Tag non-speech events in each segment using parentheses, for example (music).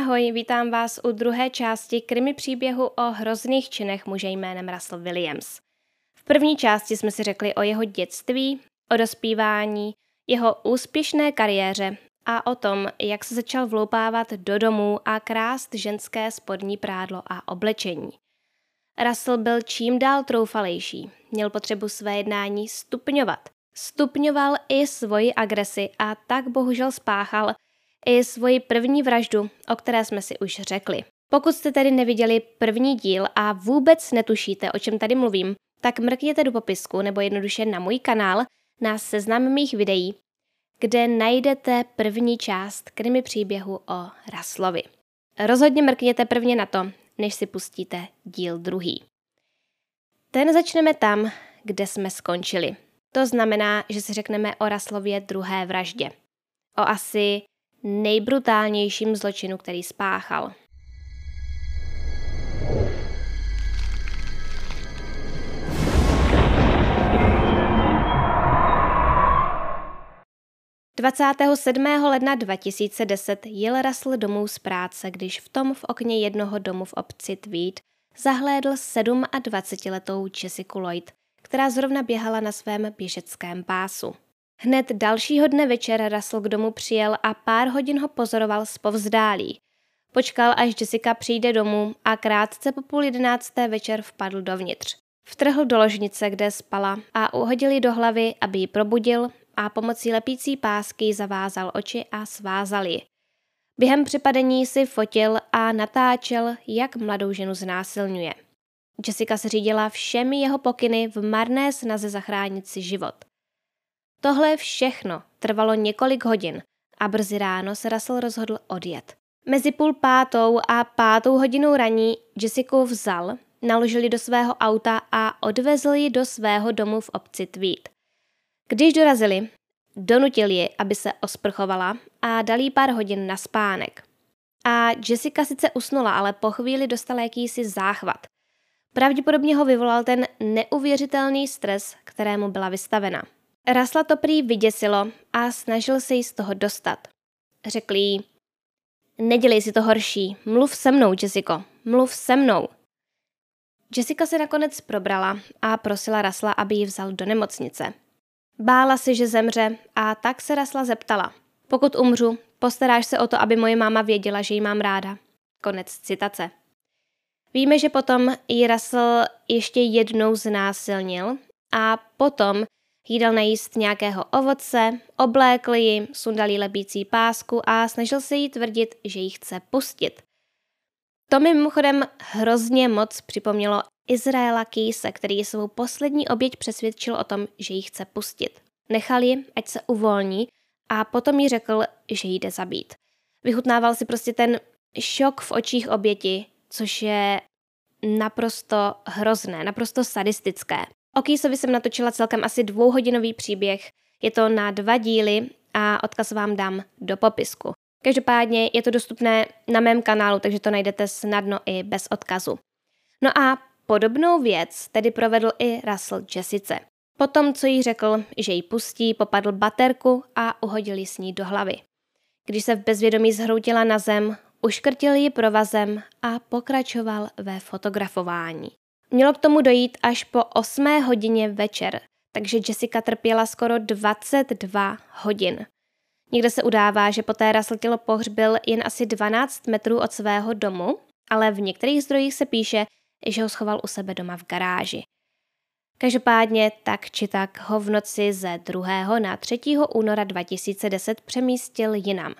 Ahoj, vítám vás u druhé části krimi příběhu o hrozných činech muže jménem Russell Williams. V první části jsme si řekli o jeho dětství, o dospívání, jeho úspěšné kariéře a o tom, jak se začal vloupávat do domů a krást ženské spodní prádlo a oblečení. Russell byl čím dál troufalejší, měl potřebu své jednání stupňovat. Stupňoval i svoji agresi a tak bohužel spáchal i svoji první vraždu, o které jsme si už řekli. Pokud jste tedy neviděli první díl a vůbec netušíte, o čem tady mluvím, tak mrkněte do popisku nebo jednoduše na můj kanál na seznam mých videí, kde najdete první část krimi příběhu o Raslovi. Rozhodně mrkněte prvně na to, než si pustíte díl druhý. Ten začneme tam, kde jsme skončili. To znamená, že si řekneme o Raslově druhé vraždě. O asi nejbrutálnějším zločinu, který spáchal. 27. ledna 2010 jel Russell domů z práce, když v tom v okně jednoho domu v obci Tweed zahlédl 27-letou Jessica Lloyd, která zrovna běhala na svém běžeckém pásu. Hned dalšího dne večer Russell k domu přijel a pár hodin ho pozoroval z povzdálí. Počkal, až Jessica přijde domů a krátce po půl jedenácté večer vpadl dovnitř. Vtrhl do ložnice, kde spala a uhodil ji do hlavy, aby ji probudil a pomocí lepící pásky zavázal oči a svázal ji. Během připadení si fotil a natáčel, jak mladou ženu znásilňuje. Jessica se řídila všemi jeho pokyny v marné snaze zachránit si život. Tohle všechno trvalo několik hodin a brzy ráno se Russell rozhodl odjet. Mezi půl pátou a pátou hodinou raní Jessica vzal, naložili do svého auta a odvezl ji do svého domu v obci Tweed. Když dorazili, donutil ji, aby se osprchovala a dal jí pár hodin na spánek. A Jessica sice usnula, ale po chvíli dostala jakýsi záchvat. Pravděpodobně ho vyvolal ten neuvěřitelný stres, kterému byla vystavena. Rasla to prý vyděsilo a snažil se jí z toho dostat. Řekl jí, nedělej si to horší, mluv se mnou, Jessico, mluv se mnou. Jessica se nakonec probrala a prosila Rasla, aby ji vzal do nemocnice. Bála si, že zemře a tak se Rasla zeptala. Pokud umřu, postaráš se o to, aby moje máma věděla, že ji mám ráda. Konec citace. Víme, že potom ji Russell ještě jednou znásilnil a potom jí dal najíst nějakého ovoce, oblékl ji, sundal jí lebící pásku a snažil se jí tvrdit, že ji chce pustit. To mi mimochodem hrozně moc připomnělo Izraela Kýse, který svou poslední oběť přesvědčil o tom, že ji chce pustit. Nechal ji, ať se uvolní a potom jí řekl, že ji jde zabít. Vychutnával si prostě ten šok v očích oběti, což je naprosto hrozné, naprosto sadistické. O Kýsovi jsem natočila celkem asi dvouhodinový příběh. Je to na dva díly a odkaz vám dám do popisku. Každopádně je to dostupné na mém kanálu, takže to najdete snadno i bez odkazu. No a podobnou věc tedy provedl i Russell Jessice. Potom, co jí řekl, že ji pustí, popadl baterku a uhodil ji s ní do hlavy. Když se v bezvědomí zhroutila na zem, uškrtil ji provazem a pokračoval ve fotografování. Mělo k tomu dojít až po 8 hodině večer, takže Jessica trpěla skoro 22 hodin. Někde se udává, že poté Russell tělo pohřbil jen asi 12 metrů od svého domu, ale v některých zdrojích se píše, že ho schoval u sebe doma v garáži. Každopádně tak či tak ho v noci ze 2. na 3. února 2010 přemístil jinam.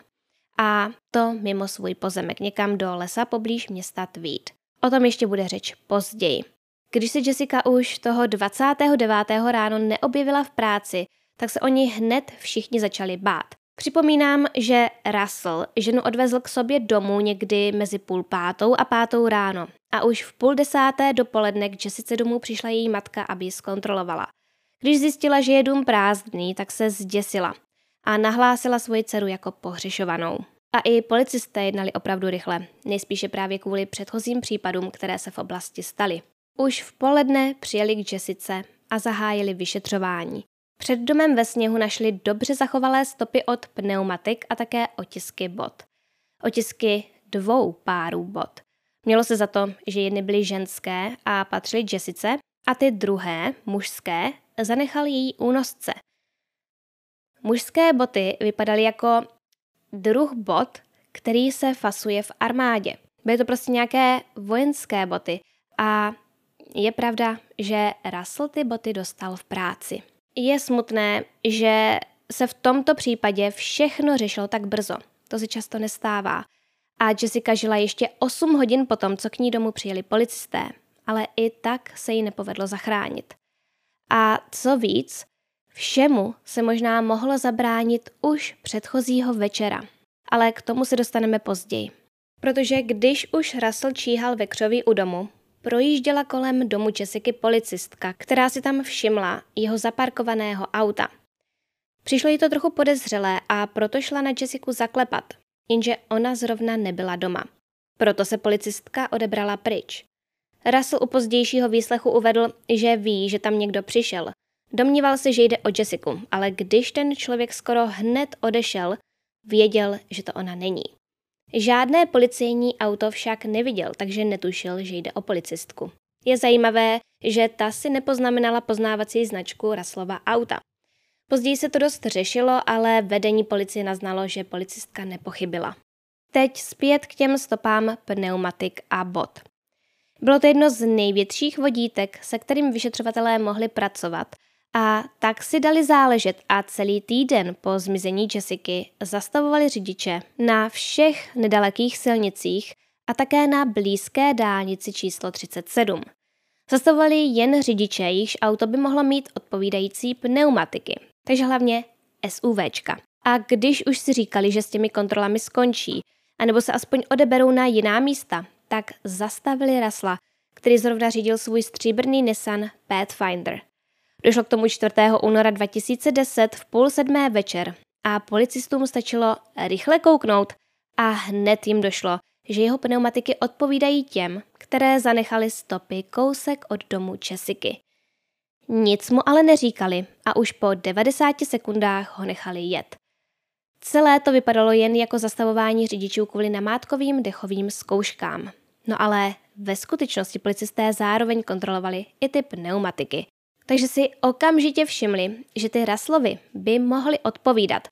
A to mimo svůj pozemek někam do lesa poblíž města Tweed. O tom ještě bude řeč později. Když se Jessica už toho 29. ráno neobjevila v práci, tak se o ní hned všichni začali bát. Připomínám, že Russell ženu odvezl k sobě domů někdy mezi půl pátou a pátou ráno a už v půl desáté dopoledne k Jessice domů přišla její matka, aby ji zkontrolovala. Když zjistila, že je dům prázdný, tak se zděsila a nahlásila svoji dceru jako pohřešovanou. A i policisté jednali opravdu rychle, nejspíše právě kvůli předchozím případům, které se v oblasti staly. Už v poledne přijeli k Jessice a zahájili vyšetřování. Před domem ve sněhu našli dobře zachovalé stopy od pneumatik a také otisky bot. Otisky dvou párů bot. Mělo se za to, že jedny byly ženské a patřily Jessice a ty druhé, mužské, zanechal její únosce. Mužské boty vypadaly jako druh bot, který se fasuje v armádě. Byly to prostě nějaké vojenské boty a je pravda, že Russell ty boty dostal v práci. Je smutné, že se v tomto případě všechno řešilo tak brzo. To se často nestává. A Jessica žila ještě 8 hodin potom, co k ní domů přijeli policisté, ale i tak se jí nepovedlo zachránit. A co víc, všemu se možná mohlo zabránit už předchozího večera. Ale k tomu se dostaneme později. Protože když už Russell číhal ve křoví u domu, projížděla kolem domu Jessica policistka, která si tam všimla jeho zaparkovaného auta. Přišlo jí to trochu podezřelé a proto šla na Jessiku zaklepat, jenže ona zrovna nebyla doma. Proto se policistka odebrala pryč. Russell u pozdějšího výslechu uvedl, že ví, že tam někdo přišel. Domníval se, že jde o Jessiku, ale když ten člověk skoro hned odešel, věděl, že to ona není. Žádné policejní auto však neviděl, takže netušil, že jde o policistku. Je zajímavé, že ta si nepoznamenala poznávací značku Raslova auta. Později se to dost řešilo, ale vedení policie naznalo, že policistka nepochybila. Teď zpět k těm stopám pneumatik a bot. Bylo to jedno z největších vodítek, se kterým vyšetřovatelé mohli pracovat a tak si dali záležet a celý týden po zmizení Jessiky zastavovali řidiče na všech nedalekých silnicích a také na blízké dálnici číslo 37. Zastavovali jen řidiče, jejichž auto by mohlo mít odpovídající pneumatiky, takže hlavně SUVčka. A když už si říkali, že s těmi kontrolami skončí, anebo se aspoň odeberou na jiná místa, tak zastavili Rasla, který zrovna řídil svůj stříbrný Nissan Pathfinder. Došlo k tomu 4. února 2010 v půl sedmé večer a policistům stačilo rychle kouknout a hned jim došlo, že jeho pneumatiky odpovídají těm, které zanechaly stopy kousek od domu Česiky. Nic mu ale neříkali a už po 90 sekundách ho nechali jet. Celé to vypadalo jen jako zastavování řidičů kvůli namátkovým dechovým zkouškám. No ale ve skutečnosti policisté zároveň kontrolovali i ty pneumatiky. Takže si okamžitě všimli, že ty raslovy by mohly odpovídat.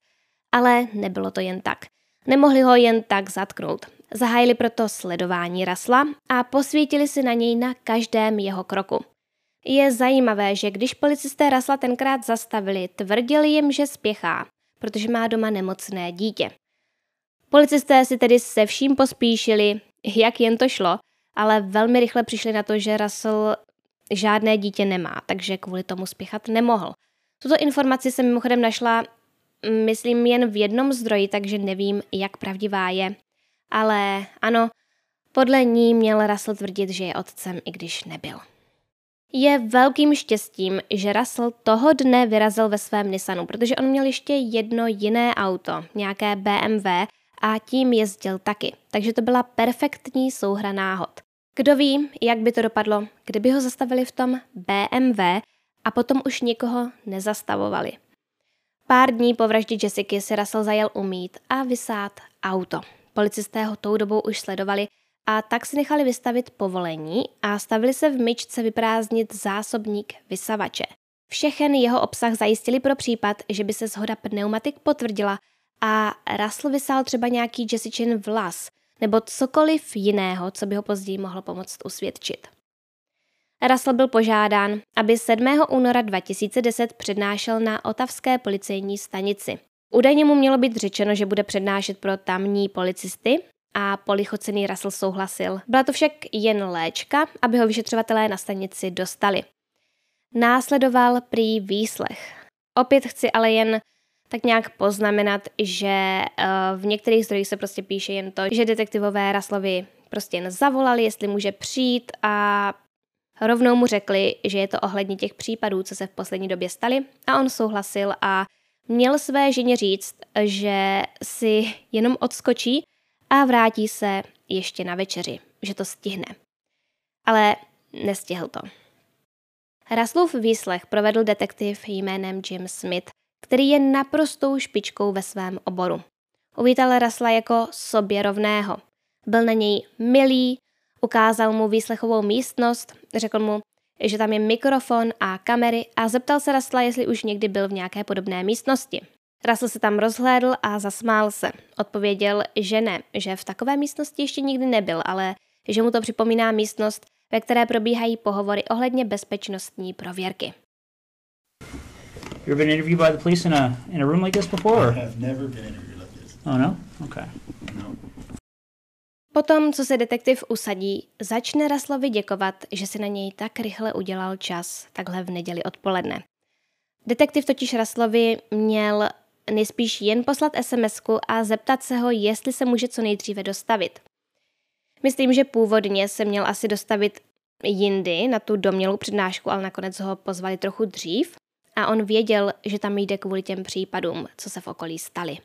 Ale nebylo to jen tak. Nemohli ho jen tak zatknout. Zahájili proto sledování rasla a posvítili si na něj na každém jeho kroku. Je zajímavé, že když policisté rasla tenkrát zastavili, tvrdili jim, že spěchá, protože má doma nemocné dítě. Policisté si tedy se vším pospíšili, jak jen to šlo, ale velmi rychle přišli na to, že Russell žádné dítě nemá, takže kvůli tomu spěchat nemohl. Tuto informaci jsem mimochodem našla, myslím, jen v jednom zdroji, takže nevím, jak pravdivá je. Ale ano, podle ní měl Russell tvrdit, že je otcem, i když nebyl. Je velkým štěstím, že Russell toho dne vyrazil ve svém Nissanu, protože on měl ještě jedno jiné auto, nějaké BMW, a tím jezdil taky. Takže to byla perfektní souhra náhod. Kdo ví, jak by to dopadlo, kdyby ho zastavili v tom BMW a potom už nikoho nezastavovali. Pár dní po vraždě Jessica si Russell zajel umít a vysát auto. Policisté ho tou dobou už sledovali a tak si nechali vystavit povolení a stavili se v myčce vyprázdnit zásobník vysavače. Všechen jeho obsah zajistili pro případ, že by se zhoda pneumatik potvrdila a Russell vysál třeba nějaký Jessicin vlas nebo cokoliv jiného, co by ho později mohlo pomoct usvědčit. Russell byl požádán, aby 7. února 2010 přednášel na Otavské policejní stanici. Údajně mu mělo být řečeno, že bude přednášet pro tamní policisty a polichocený Russell souhlasil. Byla to však jen léčka, aby ho vyšetřovatelé na stanici dostali. Následoval prý výslech. Opět chci ale jen tak nějak poznamenat, že uh, v některých zdrojích se prostě píše jen to, že detektivové Raslovi prostě jen zavolali, jestli může přijít a rovnou mu řekli, že je to ohledně těch případů, co se v poslední době staly a on souhlasil a měl své ženě říct, že si jenom odskočí a vrátí se ještě na večeři, že to stihne. Ale nestihl to. Raslův výslech provedl detektiv jménem Jim Smith, který je naprostou špičkou ve svém oboru. Uvítal Rasla jako sobě rovného. Byl na něj milý, ukázal mu výslechovou místnost, řekl mu, že tam je mikrofon a kamery a zeptal se Rasla, jestli už někdy byl v nějaké podobné místnosti. Russell se tam rozhlédl a zasmál se. Odpověděl, že ne, že v takové místnosti ještě nikdy nebyl, ale že mu to připomíná místnost, ve které probíhají pohovory ohledně bezpečnostní prověrky. You ever been interviewed by the police in a in a room like this before? Or? I have never been interviewed like this. Oh no. Okay. No. Potom, co se detektiv usadí, začne Raslovi děkovat, že si na něj tak rychle udělal čas, takhle v neděli odpoledne. Detektiv totiž Raslovi měl nejspíš jen poslat sms a zeptat se ho, jestli se může co nejdříve dostavit. Myslím, že původně se měl asi dostavit jindy na tu domělou přednášku, ale nakonec ho pozvali trochu dřív a on věděl, že tam jde kvůli těm případům, co se v okolí staly.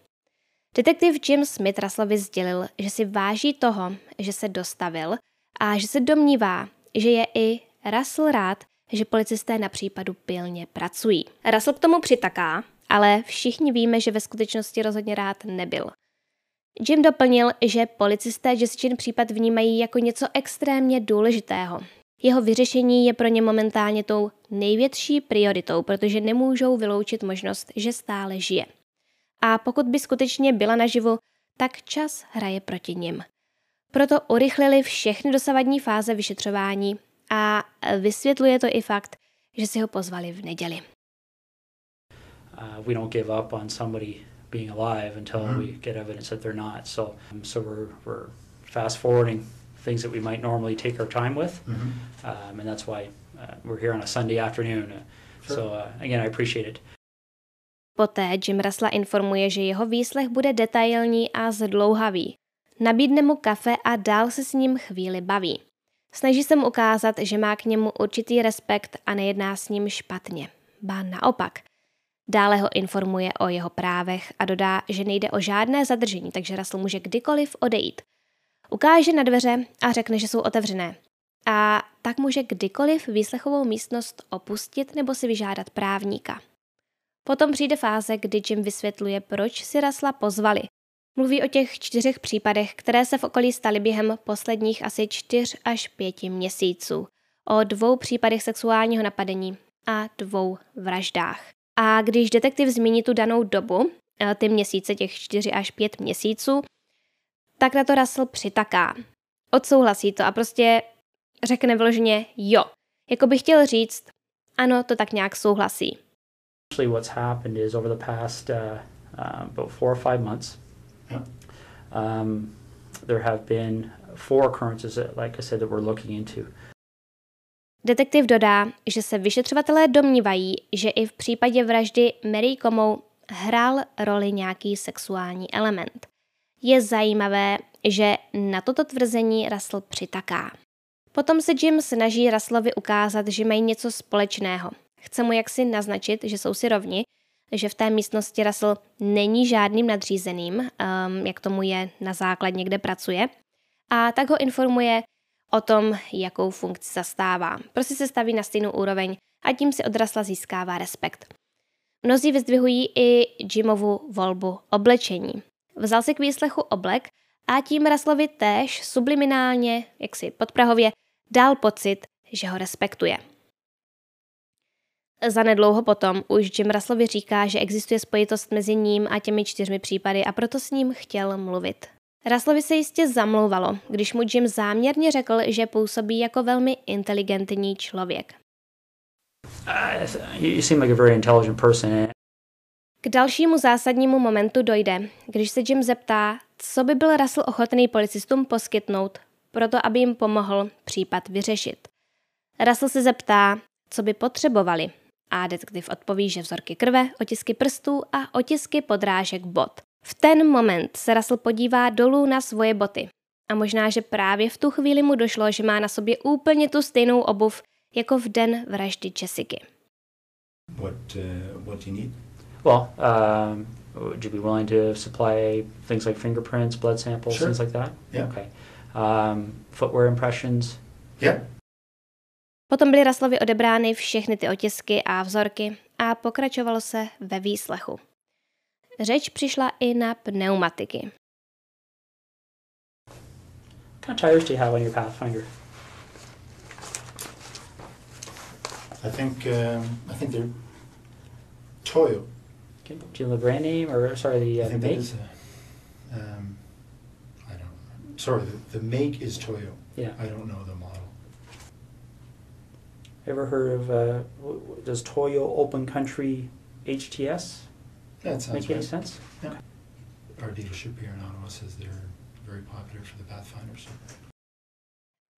Detektiv Jim Smith Russellovi sdělil, že si váží toho, že se dostavil a že se domnívá, že je i Russell rád, že policisté na případu pilně pracují. Russell k tomu přitaká, ale všichni víme, že ve skutečnosti rozhodně rád nebyl. Jim doplnil, že policisté Jessicin případ vnímají jako něco extrémně důležitého. Jeho vyřešení je pro ně momentálně tou největší prioritou, protože nemůžou vyloučit možnost, že stále žije. A pokud by skutečně byla naživu, tak čas hraje proti nim. Proto urychlili všechny dosavadní fáze vyšetřování a vysvětluje to i fakt, že si ho pozvali v neděli. Uh, we don't give up on somebody being alive until mm-hmm. we get evidence that they're not. So, um, so we're, we're fast forwarding things that we might normally take our time with, mm-hmm. um, and that's why uh, we're here on a Sunday afternoon. Sure. So uh, again, I appreciate it. Poté Jim Rasla informuje, že jeho výslech bude detailní a zdlouhavý. Nabídne mu kafe a dál se s ním chvíli baví. Snaží se mu ukázat, že má k němu určitý respekt a nejedná s ním špatně. Ba naopak – Dále ho informuje o jeho právech a dodá, že nejde o žádné zadržení, takže Russell může kdykoliv odejít. Ukáže na dveře a řekne, že jsou otevřené. A tak může kdykoliv výslechovou místnost opustit nebo si vyžádat právníka. Potom přijde fáze, kdy Jim vysvětluje, proč si Rasla pozvali. Mluví o těch čtyřech případech, které se v okolí staly během posledních asi čtyř až pěti měsíců. O dvou případech sexuálního napadení a dvou vraždách. A když detektiv zmíní tu danou dobu, eh, ty měsíce, těch 4 až 5 měsíců, tak na to Russell přitaká. Odsouhlasí to a prostě řekne vyloženě jo. Jako bych chtěl říct, ano, to tak nějak souhlasí. Actually what's happened is over the past uh, uh, about four or five months, um, there have been four occurrences, that, like I said, that we're looking into. Detektiv dodá, že se vyšetřovatelé domnívají, že i v případě vraždy Mary Komou hrál roli nějaký sexuální element. Je zajímavé, že na toto tvrzení Russell přitaká. Potom se Jim snaží Russellovi ukázat, že mají něco společného. Chce mu jaksi naznačit, že jsou si rovni, že v té místnosti Russell není žádným nadřízeným, um, jak tomu je na základně, kde pracuje, a tak ho informuje, o tom, jakou funkci zastává. Prostě se staví na stejnou úroveň a tím si odrasla získává respekt. Mnozí vyzdvihují i Jimovu volbu oblečení. Vzal si k výslechu oblek a tím Raslovi též subliminálně, jaksi podprahově, dal pocit, že ho respektuje. Zanedlouho potom už Jim Raslovi říká, že existuje spojitost mezi ním a těmi čtyřmi případy a proto s ním chtěl mluvit. Raslovi se jistě zamlouvalo, když mu Jim záměrně řekl, že působí jako velmi inteligentní člověk. K dalšímu zásadnímu momentu dojde, když se Jim zeptá, co by byl Russell ochotný policistům poskytnout, proto aby jim pomohl případ vyřešit. Russell se zeptá, co by potřebovali a detektiv odpoví, že vzorky krve, otisky prstů a otisky podrážek bot. V ten moment se Russell podívá dolů na svoje boty. A možná, že právě v tu chvíli mu došlo, že má na sobě úplně tu stejnou obuv, jako v den vraždy Jessica. What, uh, what you need? Well, um, would you be willing to supply things like fingerprints, blood samples, sure. things like that? Yeah. Okay. Um, footwear impressions? Yeah. Potom byly Raslovi odebrány všechny ty otisky a vzorky a pokračovalo se ve výslechu. Řeč přišla i na pneumatiky. kind of tires do you have on your Pathfinder? I think um, I think they're Toyo. Okay. Do you know the brand name or sorry the, I uh, the think that make? is a, um, I don't remember. Sorry, the, the make is Toyo. Yeah. I don't know the model. Ever heard of uh, w- w- does Toyo Open Country HTS That sounds make any right. sense? Our dealership here in Ottawa says they're very popular for the Pathfinders.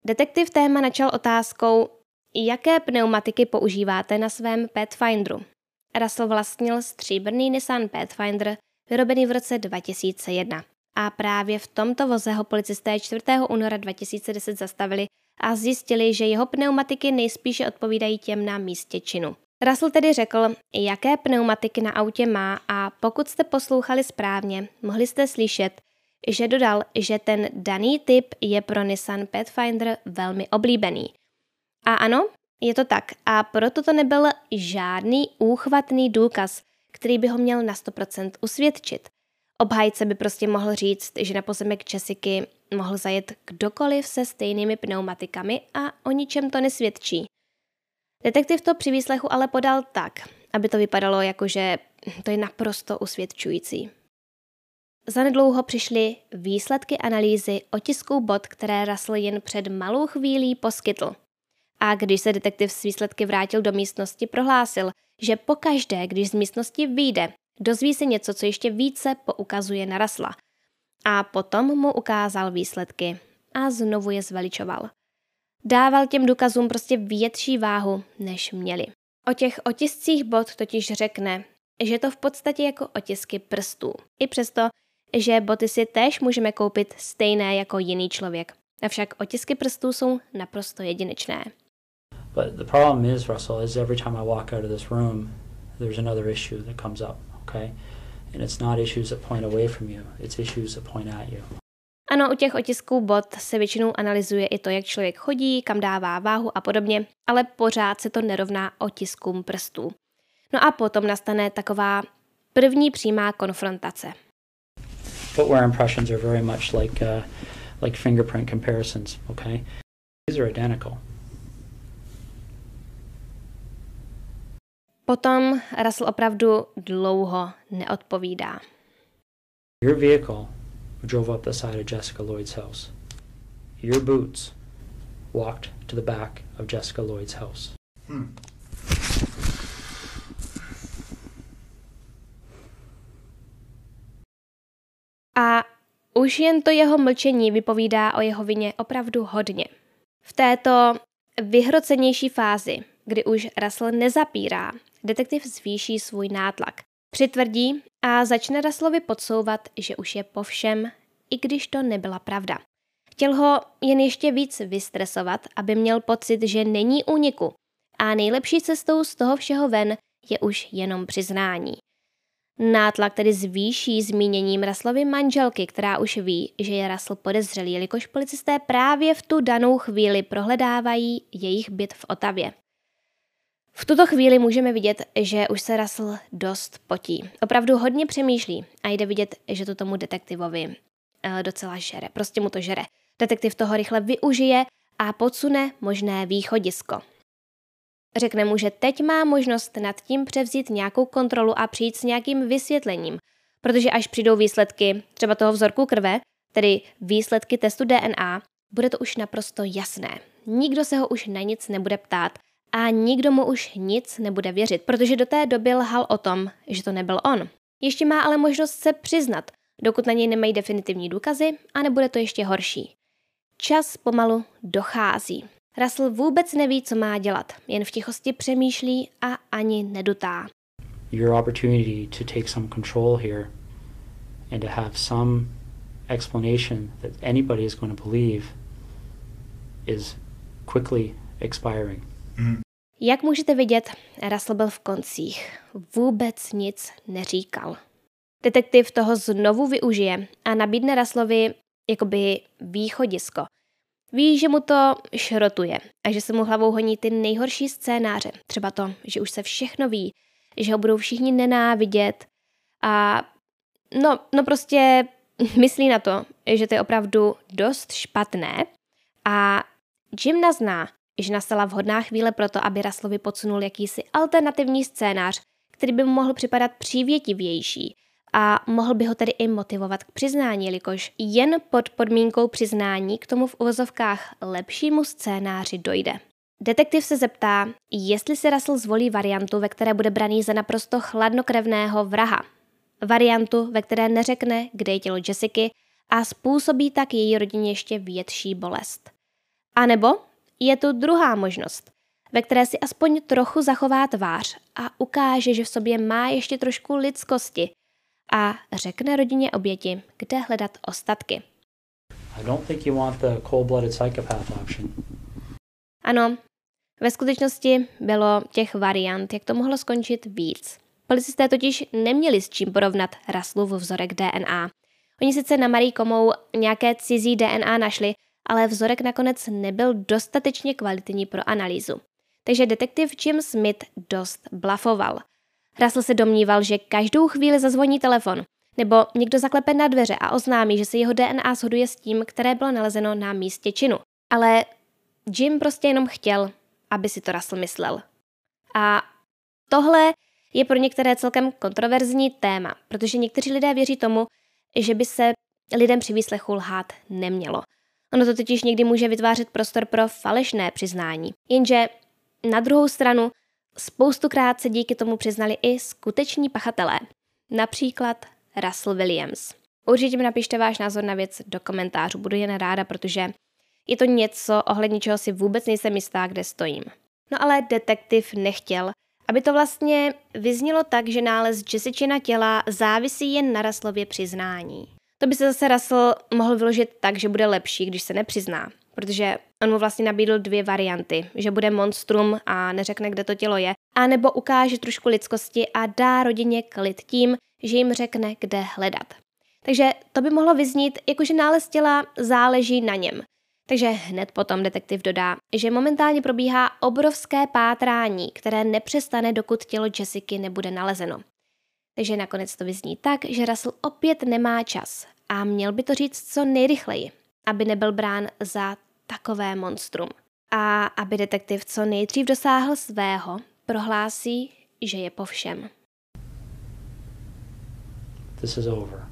Detektiv téma načal otázkou, jaké pneumatiky používáte na svém Pathfinderu. Russell vlastnil stříbrný Nissan Pathfinder, vyrobený v roce 2001. A právě v tomto voze ho policisté 4. února 2010 zastavili a zjistili, že jeho pneumatiky nejspíše odpovídají těm na místě činu. Russell tedy řekl, jaké pneumatiky na autě má a pokud jste poslouchali správně, mohli jste slyšet, že dodal, že ten daný typ je pro Nissan Pathfinder velmi oblíbený. A ano, je to tak a proto to nebyl žádný úchvatný důkaz, který by ho měl na 100% usvědčit. Obhájce by prostě mohl říct, že na pozemek Jessiky mohl zajet kdokoliv se stejnými pneumatikami a o ničem to nesvědčí. Detektiv to při výslechu ale podal tak, aby to vypadalo jako, že to je naprosto usvědčující. Zanedlouho přišly výsledky analýzy otisků bod, které Russell jen před malou chvílí poskytl. A když se detektiv s výsledky vrátil do místnosti, prohlásil, že pokaždé, když z místnosti vyjde, dozví se něco, co ještě více poukazuje na Rasla. A potom mu ukázal výsledky a znovu je zveličoval. Dával těm důkazům prostě větší váhu, než měli. O těch otiscích bod totiž řekne, že to v podstatě jako otisky prstů. I přesto, že boty si též můžeme koupit stejné jako jiný člověk. Avšak otisky prstů jsou naprosto jedinečné. But the problem is, Russell, is every time I walk out of this room, there's another issue that comes up, okay? And it's not issues that point away from you, it's issues that point at you. Ano, u těch otisků bot se většinou analyzuje i to, jak člověk chodí, kam dává váhu a podobně, ale pořád se to nerovná otiskům prstů. No a potom nastane taková první přímá konfrontace. Footwear impressions are very much like uh, like fingerprint comparisons. Okay, these are identical. Potom Russell opravdu dlouho neodpovídá. Your vehicle drove up the side of Jessica Lloyd's house. Your boots walked to the back of Jessica Lloyd's house. Hmm. A už jen to jeho mlčení vypovídá o jeho vině opravdu hodně. V této vyhrocenější fázi, kdy už Russell nezapírá, detektiv zvýší svůj nátlak. Přitvrdí a začne Russellovi podsouvat, že už je po všem, i když to nebyla pravda. Chtěl ho jen ještě víc vystresovat, aby měl pocit, že není úniku. A nejlepší cestou z toho všeho ven je už jenom přiznání. Nátlak tedy zvýší zmíněním Russellovy manželky, která už ví, že je Russell podezřelý, jelikož policisté právě v tu danou chvíli prohledávají jejich byt v Otavě. V tuto chvíli můžeme vidět, že už se Russell dost potí. Opravdu hodně přemýšlí a jde vidět, že to tomu detektivovi eh, docela žere. Prostě mu to žere. Detektiv toho rychle využije a podsune možné východisko. Řekne mu, že teď má možnost nad tím převzít nějakou kontrolu a přijít s nějakým vysvětlením, protože až přijdou výsledky třeba toho vzorku krve, tedy výsledky testu DNA, bude to už naprosto jasné. Nikdo se ho už na nic nebude ptát a nikdo mu už nic nebude věřit, protože do té doby lhal o tom, že to nebyl on. Ještě má ale možnost se přiznat, dokud na něj nemají definitivní důkazy a nebude to ještě horší. Čas pomalu dochází. Russell vůbec neví, co má dělat, jen v tichosti přemýšlí a ani nedutá. Your opportunity to take some control here and to have some explanation that anybody is going to believe is quickly expiring. Mm. Jak můžete vidět, Russell byl v koncích. Vůbec nic neříkal. Detektiv toho znovu využije a nabídne Russellovi jakoby východisko. Ví, že mu to šrotuje a že se mu hlavou honí ty nejhorší scénáře. Třeba to, že už se všechno ví, že ho budou všichni nenávidět a no, no prostě (laughs) myslí na to, že to je opravdu dost špatné a Jim nazná, že nastala vhodná chvíle pro to, aby Russellovi podsunul jakýsi alternativní scénář, který by mu mohl připadat přívětivější a mohl by ho tedy i motivovat k přiznání, jelikož jen pod podmínkou přiznání k tomu v uvozovkách lepšímu scénáři dojde. Detektiv se zeptá, jestli si Russell zvolí variantu, ve které bude braný za naprosto chladnokrevného vraha. Variantu, ve které neřekne, kde je tělo Jessiky a způsobí tak její rodině ještě větší bolest. A nebo je tu druhá možnost, ve které si aspoň trochu zachová tvář a ukáže, že v sobě má ještě trošku lidskosti a řekne rodině oběti, kde hledat ostatky. I don't think you want the cold-blooded psychopath option. Ano, ve skutečnosti bylo těch variant, jak to mohlo skončit víc. Policisté totiž neměli s čím porovnat Russellův vzorek DNA. Oni sice na Marie Komou nějaké cizí DNA našli, ale vzorek nakonec nebyl dostatečně kvalitní pro analýzu. Takže detektiv Jim Smith dost blafoval. Russell se domníval, že každou chvíli zazvoní telefon, nebo někdo zaklepe na dveře a oznámí, že se jeho DNA shoduje s tím, které bylo nalezeno na místě činu. Ale Jim prostě jenom chtěl, aby si to Russell myslel. A tohle je pro některé celkem kontroverzní téma, protože někteří lidé věří tomu, že by se lidem při výslechu lhát nemělo. Ono to totiž někdy může vytvářet prostor pro falešné přiznání. Jenže na druhou stranu spoustukrát se díky tomu přiznali i skuteční pachatelé. Například Russell Williams. Určitě mi napište váš názor na věc do komentářů, budu jen ráda, protože je to něco, ohledně čeho si vůbec nejsem jistá, kde stojím. No ale detektiv nechtěl, aby to vlastně vyznělo tak, že nález Jessičina těla závisí jen na Russellově přiznání. To by se zase Russell mohl vyložit tak, že bude lepší, když se nepřizná, protože on mu vlastně nabídl dvě varianty, že bude monstrum a neřekne, kde to tělo je, a nebo ukáže trošku lidskosti a dá rodině klid tím, že jim řekne, kde hledat. Takže to by mohlo vyznít, jakože nález těla záleží na něm. Takže hned potom detektiv dodá, že momentálně probíhá obrovské pátrání, které nepřestane, dokud tělo Jessiky nebude nalezeno. Takže nakonec to vyzní tak, že Russell opět nemá čas a měl by to říct co nejrychleji, aby nebyl brán za takové monstrum. A aby detektiv co nejdřív dosáhl svého, prohlásí, že je po všem. This is over.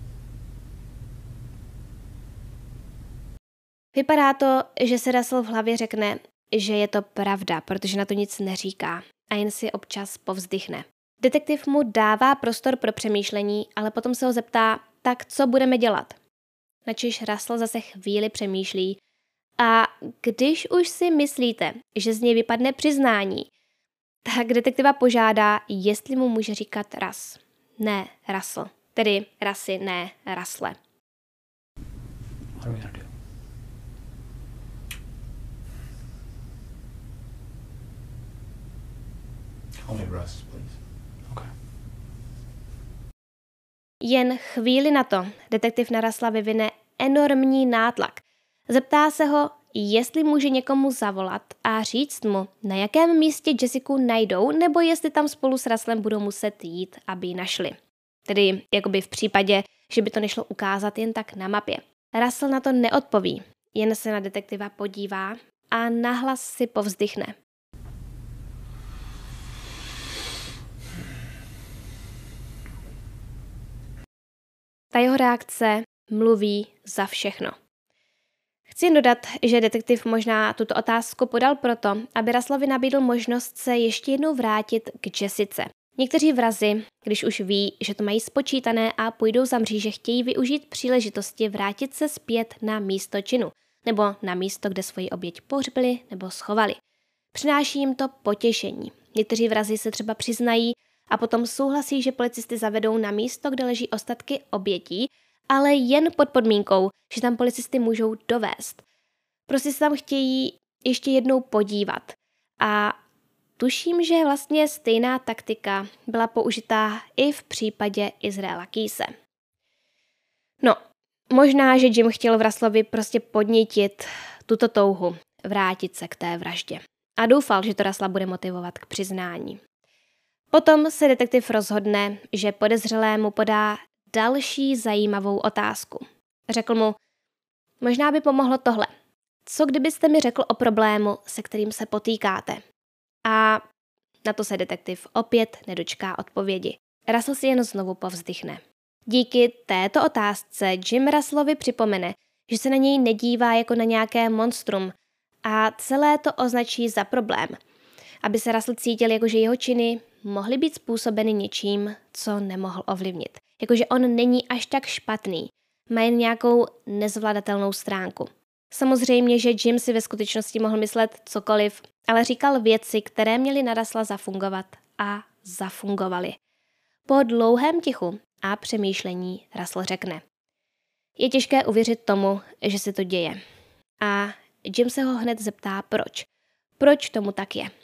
Vypadá to, že se Russell v hlavě řekne, že je to pravda, protože na to nic neříká a jen si občas povzdychne. Detektiv mu dává prostor pro přemýšlení, ale potom se ho zeptá, tak co budeme dělat? Načež Russell zase chvíli přemýšlí a když už si myslíte, že z něj vypadne přiznání, tak detektiva požádá, jestli mu může říkat ras. Ne, Russell. Tedy rasy, ne, rasle. Russ, please. Okay. Jen chvíli na to detektiv na Rasla vyvine enormní nátlak. Zeptá se ho, jestli může někomu zavolat a říct mu, na jakém místě Jessiku najdou, nebo jestli tam spolu s Raslem budou muset jít, aby ji našli. Tedy jakoby v případě, že by to nešlo ukázat jen tak na mapě. Russell na to neodpoví, jen se na detektiva podívá a nahlas si povzdychne. Ta jeho reakce mluví za všechno. Chci dodat, že detektiv možná tuto otázku podal proto, aby Raslovi nabídl možnost se ještě jednou vrátit k Jessice. Někteří vrazi, když už ví, že to mají spočítané a půjdou za mříže, chtějí využít příležitosti vrátit se zpět na místo činu, nebo na místo, kde svoji oběť pohřbili nebo schovali. Přináší jim to potěšení. Někteří vrazi se třeba přiznají a potom souhlasí, že policisty zavedou na místo, kde leží ostatky obětí, ale jen pod podmínkou, že tam policisty můžou dovést. Prostě se tam chtějí ještě jednou podívat. A tuším, že vlastně stejná taktika byla použitá i v případě Izraela Kýse. No, možná, že Jim chtěl v Raslovi prostě podnítit tuto touhu, vrátit se k té vraždě. A doufal, že to Rasla bude motivovat k přiznání. Potom se detektiv rozhodne, že podezřelému podá další zajímavou otázku. Řekl mu, možná by pomohlo tohle. Co kdybyste mi řekl o problému, se kterým se potýkáte? A na to se detektiv opět nedočká odpovědi. Russell si jen znovu povzdychne. Díky této otázce Jim Russellovi připomene, že se na něj nedívá jako na nějaké monstrum a celé to označí za problém, aby se Russell cítil jako, že jeho činy mohly být způsobeny něčím, co nemohl ovlivnit. Jakože on není až tak špatný, má jen nějakou nezvladatelnou stránku. Samozřejmě, že Jim si ve skutečnosti mohl myslet cokoliv, ale říkal věci, které měly na Russella zafungovat a zafungovaly. Po dlouhém tichu a přemýšlení Russell řekne. Je těžké uvěřit tomu, že se to děje. A Jim se ho hned zeptá, proč. Proč tomu tak je?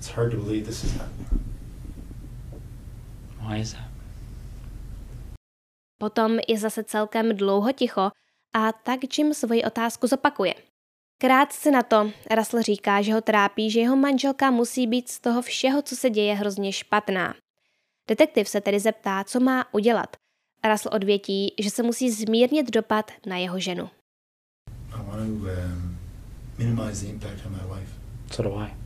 It's hard to believe this is happening. Why is that? Potom je zase celkem dlouho ticho a tak Jim svoji otázku zopakuje. Krátce na to Russell říká, že ho trápí, že jeho manželka musí být z toho všeho, co se děje, hrozně špatná. Detektiv se tedy zeptá, co má udělat. Russell odvětí, že se musí zmírnit dopad na jeho ženu. I want to um, minimize the impact on my wife. So do I.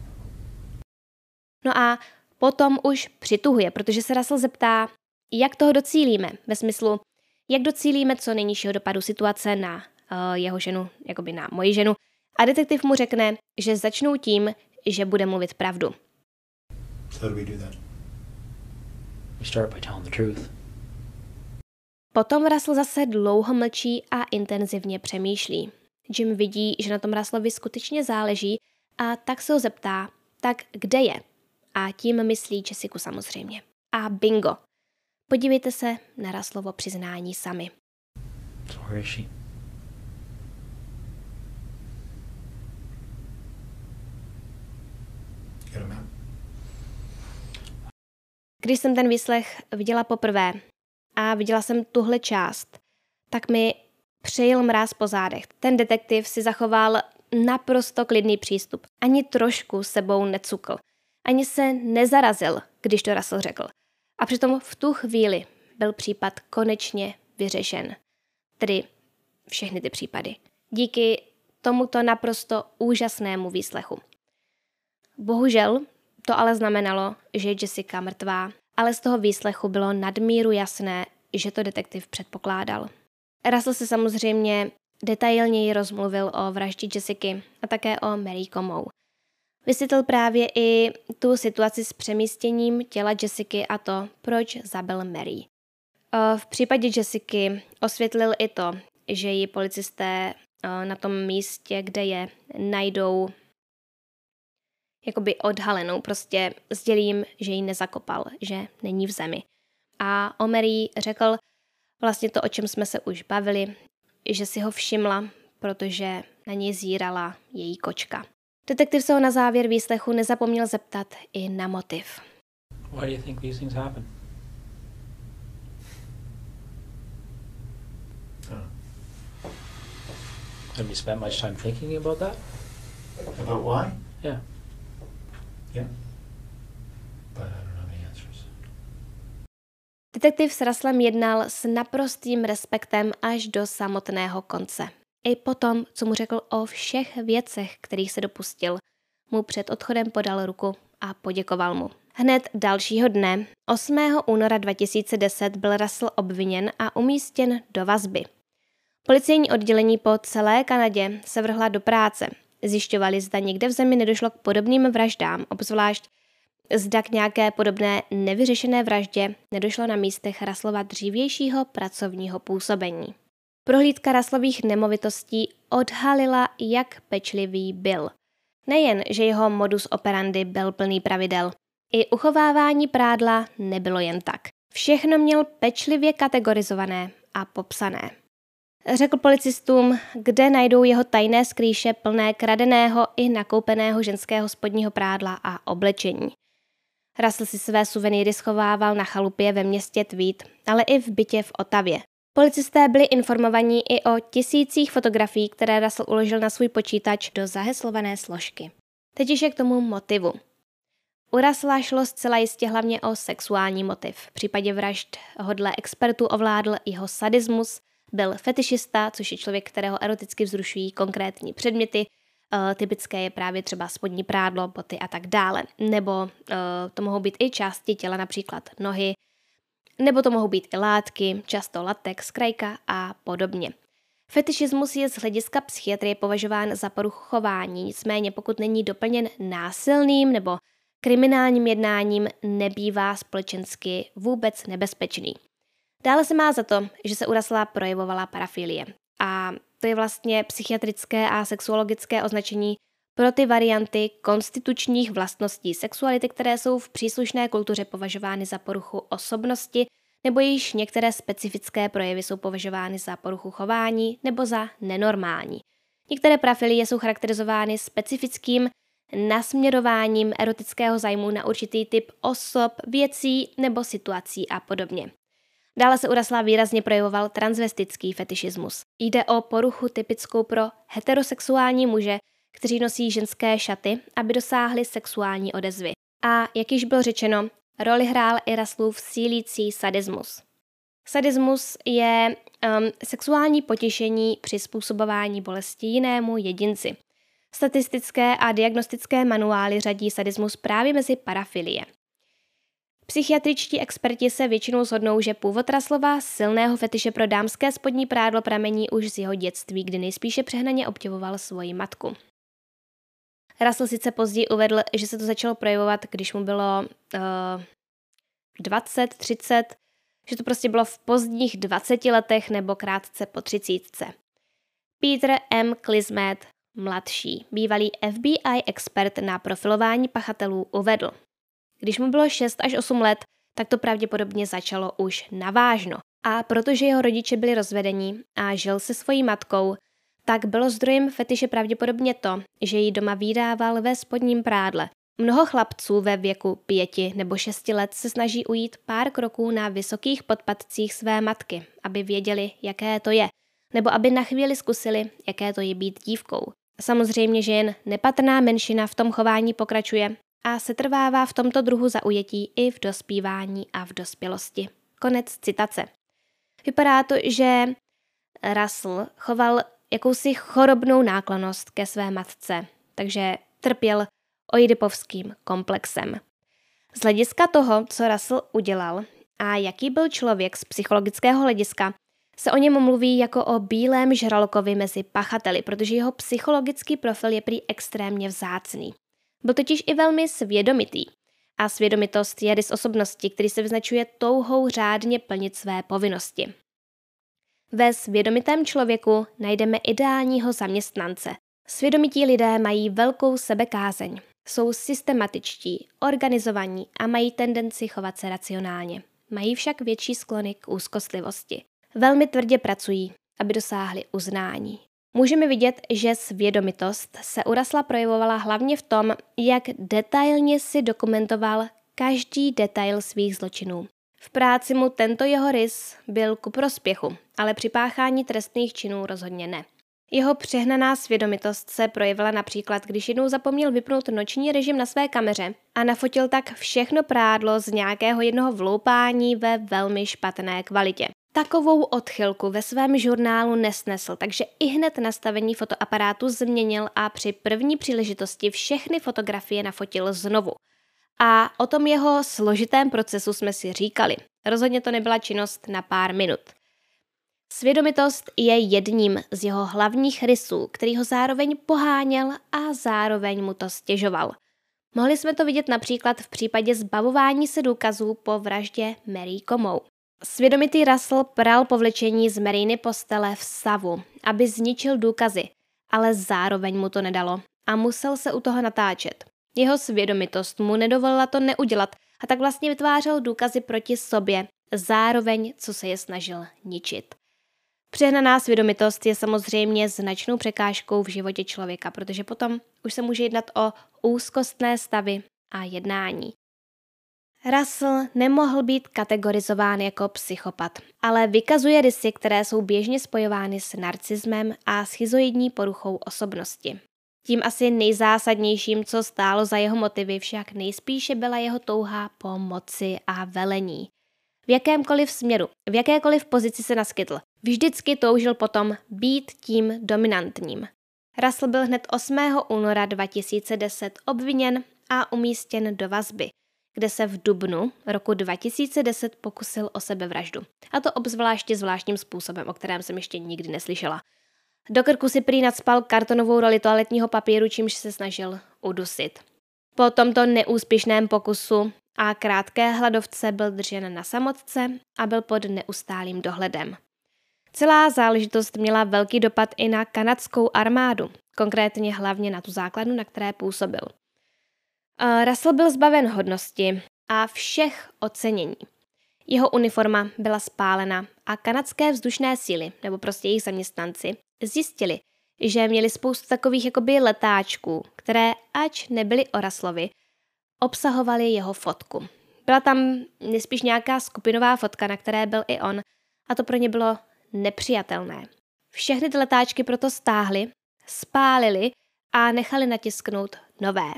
No a potom už přituhuje, protože se Russell zeptá, jak toho docílíme, ve smyslu, jak docílíme co nejnižšího dopadu situace na uh, jeho ženu, jakoby na moji ženu. A detektiv mu řekne, že začnou tím, že bude mluvit pravdu. So how do we do that? We start by telling the truth. Potom Russell zase dlouho mlčí a intenzivně přemýšlí. Jim vidí, že na tom Russellovi skutečně záleží a tak se ho zeptá, tak kde je? A tím myslí Jessiku samozřejmě. A bingo. Podívejte se na Russellovo přiznání sami. So where is she? Když jsem ten výslech viděla poprvé a viděla jsem tuhle část, tak mi přejil mráz po zádech. Ten detektiv si zachoval naprosto klidný přístup. Ani trošku sebou necukl. Ani se nezarazil, když to Russell řekl. A přitom v tu chvíli byl případ konečně vyřešen. Tedy všechny ty případy. Díky tomuto naprosto úžasnému výslechu. Bohužel to ale znamenalo, že je Jessica mrtvá, ale z toho výslechu bylo nadmíru jasné, že to detektiv předpokládal. Russell se samozřejmě detailněji rozmluvil o vraždě Jessiky a také o Mary Comou. Vysvětlil právě i tu situaci s přemístěním těla Jessiky a to, proč zabil Mary. V případě Jessiky osvětlil i to, že ji policisté na tom místě, kde je, najdou jakoby odhalenou, prostě sdělím, že ji nezakopal, že není v zemi. A o Mary řekl vlastně to, o čem jsme se už bavili, že si ho všimla, protože na něj zírala její kočka. Detektiv se ho na závěr výslechu nezapomněl zeptat i na motiv. Why do you think these things happen? Uh, Have you spent much time thinking about that? about why? Yeah. Yeah. But I don't have any answers. Detektiv s Raslem jednal s naprostým respektem až do samotného konce. I potom, co mu řekl o všech věcech, kterých se dopustil, mu před odchodem podal ruku a poděkoval mu. Hned dalšího dne, 8. února 2010, byl Russell obviněn a umístěn do vazby. Policejní oddělení po celé Kanadě se vrhla do práce. Zjišťovali, zda někde v zemi nedošlo k podobným vraždám, obzvlášť zda k nějaké podobné nevyřešené vraždě nedošlo na místech Raslova dřívějšího pracovního působení. Prohlídka Raslových nemovitostí odhalila, jak pečlivý byl. Nejen, že jeho modus operandi byl plný pravidel, i uchovávání prádla nebylo jen tak. Všechno měl pečlivě kategorizované a popsané. Řekl policistům, kde najdou jeho tajné skrýše plné kradeného i nakoupeného ženského spodního prádla a oblečení. Russell si své suvenýry schovával na chalupě ve městě Tweed, ale i v bytě v Otavě. Policisté byli informovaní i o tisících fotografií, které Russell uložil na svůj počítač do zaheslované složky. Teď je k tomu motivu. U Russella šlo zcela jistě hlavně o sexuální motiv. V případě vražd ho dle expertů ovládl jeho sadismus, byl fetišista, což je člověk, kterého eroticky vzrušují konkrétní předměty, Uh, typické je právě třeba spodní prádlo, boty a tak dále. Nebo uh, to mohou být i části těla, například nohy, nebo to mohou být i látky, často latex, krajka a podobně. Fetišismus je z hlediska psychiatrie považován za poruchu chování, nicméně pokud není doplněn násilným nebo kriminálním jednáním, nebývá společensky vůbec nebezpečný. Dále se má za to, že se urasla projevovala parafilie. A to je vlastně psychiatrické a sexuologické označení pro ty varianty konstitučních vlastností sexuality, které jsou v příslušné kultuře považovány za poruchu osobnosti, nebo již některé specifické projevy jsou považovány za poruchu chování nebo za nenormální. Některé parafilie jsou charakterizovány specifickým nasměrováním erotického zájmu na určitý typ osob, věcí nebo situací a podobně. Dále se urasla výrazně projevoval transvestický fetišismus. Jde o poruchu typickou pro heterosexuální muže, kteří nosí ženské šaty, aby dosáhli sexuální odezvy. A jak již bylo řečeno, roli hrál i Raslův sílící sadismus. Sadismus je um, sexuální potěšení při způsobování bolesti jinému jedinci. Statistické a diagnostické manuály řadí sadismus právě mezi parafilie. Psychiatričtí experti se většinou shodnou, že původ Raslova silného fetiše pro dámské spodní prádlo pramení už z jeho dětství, kdy nejspíše přehnaně obdivoval svoji matku. Russell sice později uvedl, že se to začalo projevovat, když mu bylo uh, 20, 30, že to prostě bylo v pozdních 20 letech nebo krátce po třicítce. Peter M. Klismet, mladší, bývalý FBI expert na profilování pachatelů, uvedl. Když mu bylo 6 až 8 let, tak to pravděpodobně začalo už navážno. A protože jeho rodiče byli rozvedení a žil se svojí matkou, tak bylo zdrojem fetiše pravděpodobně to, že ji doma vydával ve spodním prádle. Mnoho chlapců ve věku pěti nebo šesti let se snaží ujít pár kroků na vysokých podpadcích své matky, aby věděli, jaké to je, nebo aby na chvíli zkusili, jaké to je být dívkou. Samozřejmě, že jen nepatrná menšina v tom chování pokračuje a setrvává v tomto druhu zaujetí i v dospívání a v dospělosti. Konec citace. Vypadá to, že Russell choval jakousi chorobnou náklonost ke své matce, takže trpěl oidipovským komplexem. Z hlediska toho, co Russell udělal a jaký byl člověk z psychologického hlediska, se o něm mluví jako o bílém žralokovi mezi pachateli, protože jeho psychologický profil je prý extrémně vzácný. Byl totiž i velmi svědomitý. A svědomitost je rys osobnosti, který se vyznačuje touhou řádně plnit své povinnosti. Ve svědomitém člověku najdeme ideálního zaměstnance. Svědomití lidé mají velkou sebekázeň, jsou systematičtí, organizovaní a mají tendenci chovat se racionálně. Mají však větší sklony k úzkostlivosti. Velmi tvrdě pracují, aby dosáhli uznání. Můžeme vidět, že svědomitost se urasla projevovala hlavně v tom, jak detailně si dokumentoval každý detail svých zločinů. V práci mu tento jeho rys byl ku prospěchu, ale při páchání trestných činů rozhodně ne. Jeho přehnaná svědomitost se projevila například, když jednou zapomněl vypnout noční režim na své kameře a nafotil tak všechno prádlo z nějakého jednoho vloupání ve velmi špatné kvalitě. Takovou odchylku ve svém žurnálu nesnesl, takže i hned nastavení fotoaparátu změnil a při první příležitosti všechny fotografie nafotil znovu. A o tom jeho složitém procesu jsme si říkali. Rozhodně to nebyla činnost na pár minut. Svědomitost je jedním z jeho hlavních rysů, který ho zároveň poháněl a zároveň mu to stěžoval. Mohli jsme to vidět například v případě zbavování se důkazů po vraždě Mary Comou. Svědomitý Russell pral povlečení z Mariny postele v Savu, aby zničil důkazy, ale zároveň mu to nedalo a musel se u toho natáčet. Jeho svědomitost mu nedovolila to neudělat a tak vlastně vytvářel důkazy proti sobě, zároveň co se je snažil ničit. Přehnaná svědomitost je samozřejmě značnou překážkou v životě člověka, protože potom už se může jednat o úzkostné stavy a jednání. Russell nemohl být kategorizován jako psychopat, ale vykazuje rysy, které jsou běžně spojovány s narcismem a schizoidní poruchou osobnosti. Tím asi nejzásadnějším, co stálo za jeho motivy, však nejspíše byla jeho touha po moci a velení. v jakémkoliv směru, v jakékoliv pozici se naskytl. Vždycky toužil potom být tím dominantním. Russell byl hned 8. února 2010 obviněn a umístěn do vazby, kde se v dubnu roku 2010 pokusil o sebevraždu. A to obzvláště zvláštním způsobem, o kterém jsem ještě nikdy neslyšela. Do krku si prý nadspal kartonovou roli toaletního papíru, čímž se snažil udusit. Po tomto neúspěšném pokusu a krátké hladovce byl držen na samotce a byl pod neustálým dohledem. Celá záležitost měla velký dopad i na kanadskou armádu, konkrétně hlavně na tu základnu, na které působil. Russell byl zbaven hodnosti a všech ocenění. Jeho uniforma byla spálena a kanadské vzdušné síly, nebo prostě jejich zaměstnanci, zjistili, že měli spoustu takových jakoby letáčků, které, ač nebyly o Russellovi, obsahovaly jeho fotku. Byla tam nespíš nějaká skupinová fotka, na které byl i on, a to pro ně bylo nepřijatelné. Všechny ty letáčky proto stáhli, spálili a nechali natisknout nové.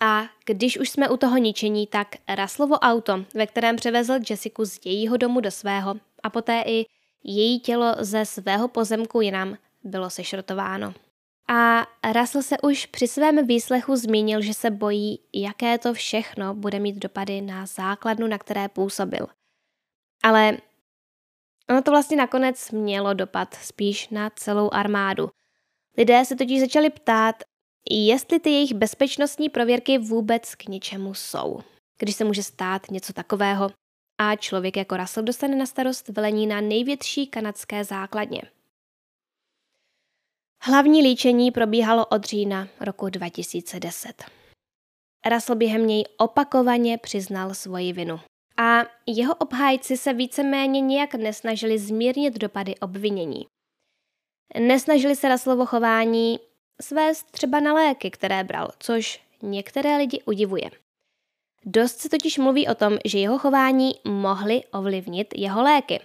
A když už jsme u toho ničení, tak Raslovo auto, ve kterém převezl Jessiku z jejího domu do svého a poté i její tělo ze svého pozemku jinam, bylo sešrotováno. A Russell se už při svém výslechu zmínil, že se bojí, jaké to všechno bude mít dopady na základnu, na které působil. Ale ono to vlastně nakonec mělo dopad spíš na celou armádu. Lidé se totiž začali ptát, jestli ty jejich bezpečnostní prověrky vůbec k ničemu jsou. Když se může stát něco takového a člověk jako Russell dostane na starost velení na největší kanadské základně. Hlavní líčení probíhalo od října roku 2010. Russell během něj opakovaně přiznal svoji vinu. A jeho obhájci se víceméně nijak nesnažili zmírnit dopady obvinění. Nesnažili se Russellovo chování svést třeba na léky, které bral, což některé lidi udivuje. Dost se totiž mluví o tom, že jeho chování mohly ovlivnit jeho léky.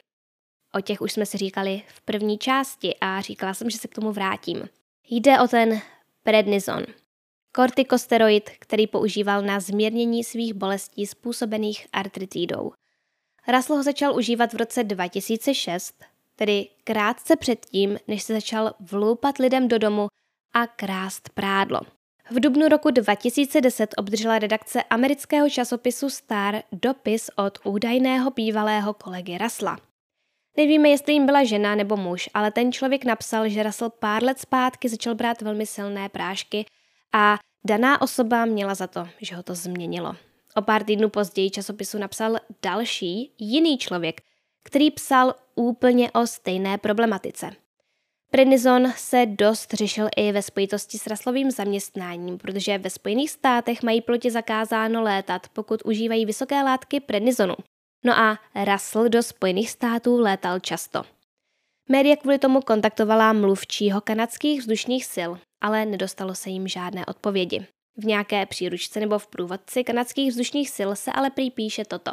O těch už jsme si říkali v první části a říkala jsem, že se k tomu vrátím. Jde o ten prednizon, kortikosteroid, který používal na zmírnění svých bolestí způsobených artritidou. Russell ho začal užívat v roce 2006, tedy krátce předtím, než se začal vloupat lidem do domu a krást prádlo. V dubnu roku 2010 obdržela redakce amerického časopisu Star dopis od údajného bývalého kolegy Rasla. Nevíme, jestli jim byla žena nebo muž, ale ten člověk napsal, že Russell pár let zpátky začal brát velmi silné prášky a daná osoba měla za to, že ho to změnilo. O pár týdnů později časopisu napsal další, jiný člověk, který psal úplně o stejné problematice. Prednizon se dost řešil i ve spojitosti s raslovým zaměstnáním, protože ve Spojených státech mají piloti zakázáno létat, pokud užívají vysoké látky prednizonu. No a Russell do Spojených států létal často. Média kvůli tomu kontaktovala mluvčího kanadských vzdušných sil, ale nedostalo se jim žádné odpovědi. V nějaké příručce nebo v průvodci kanadských vzdušných sil se ale prý píše toto.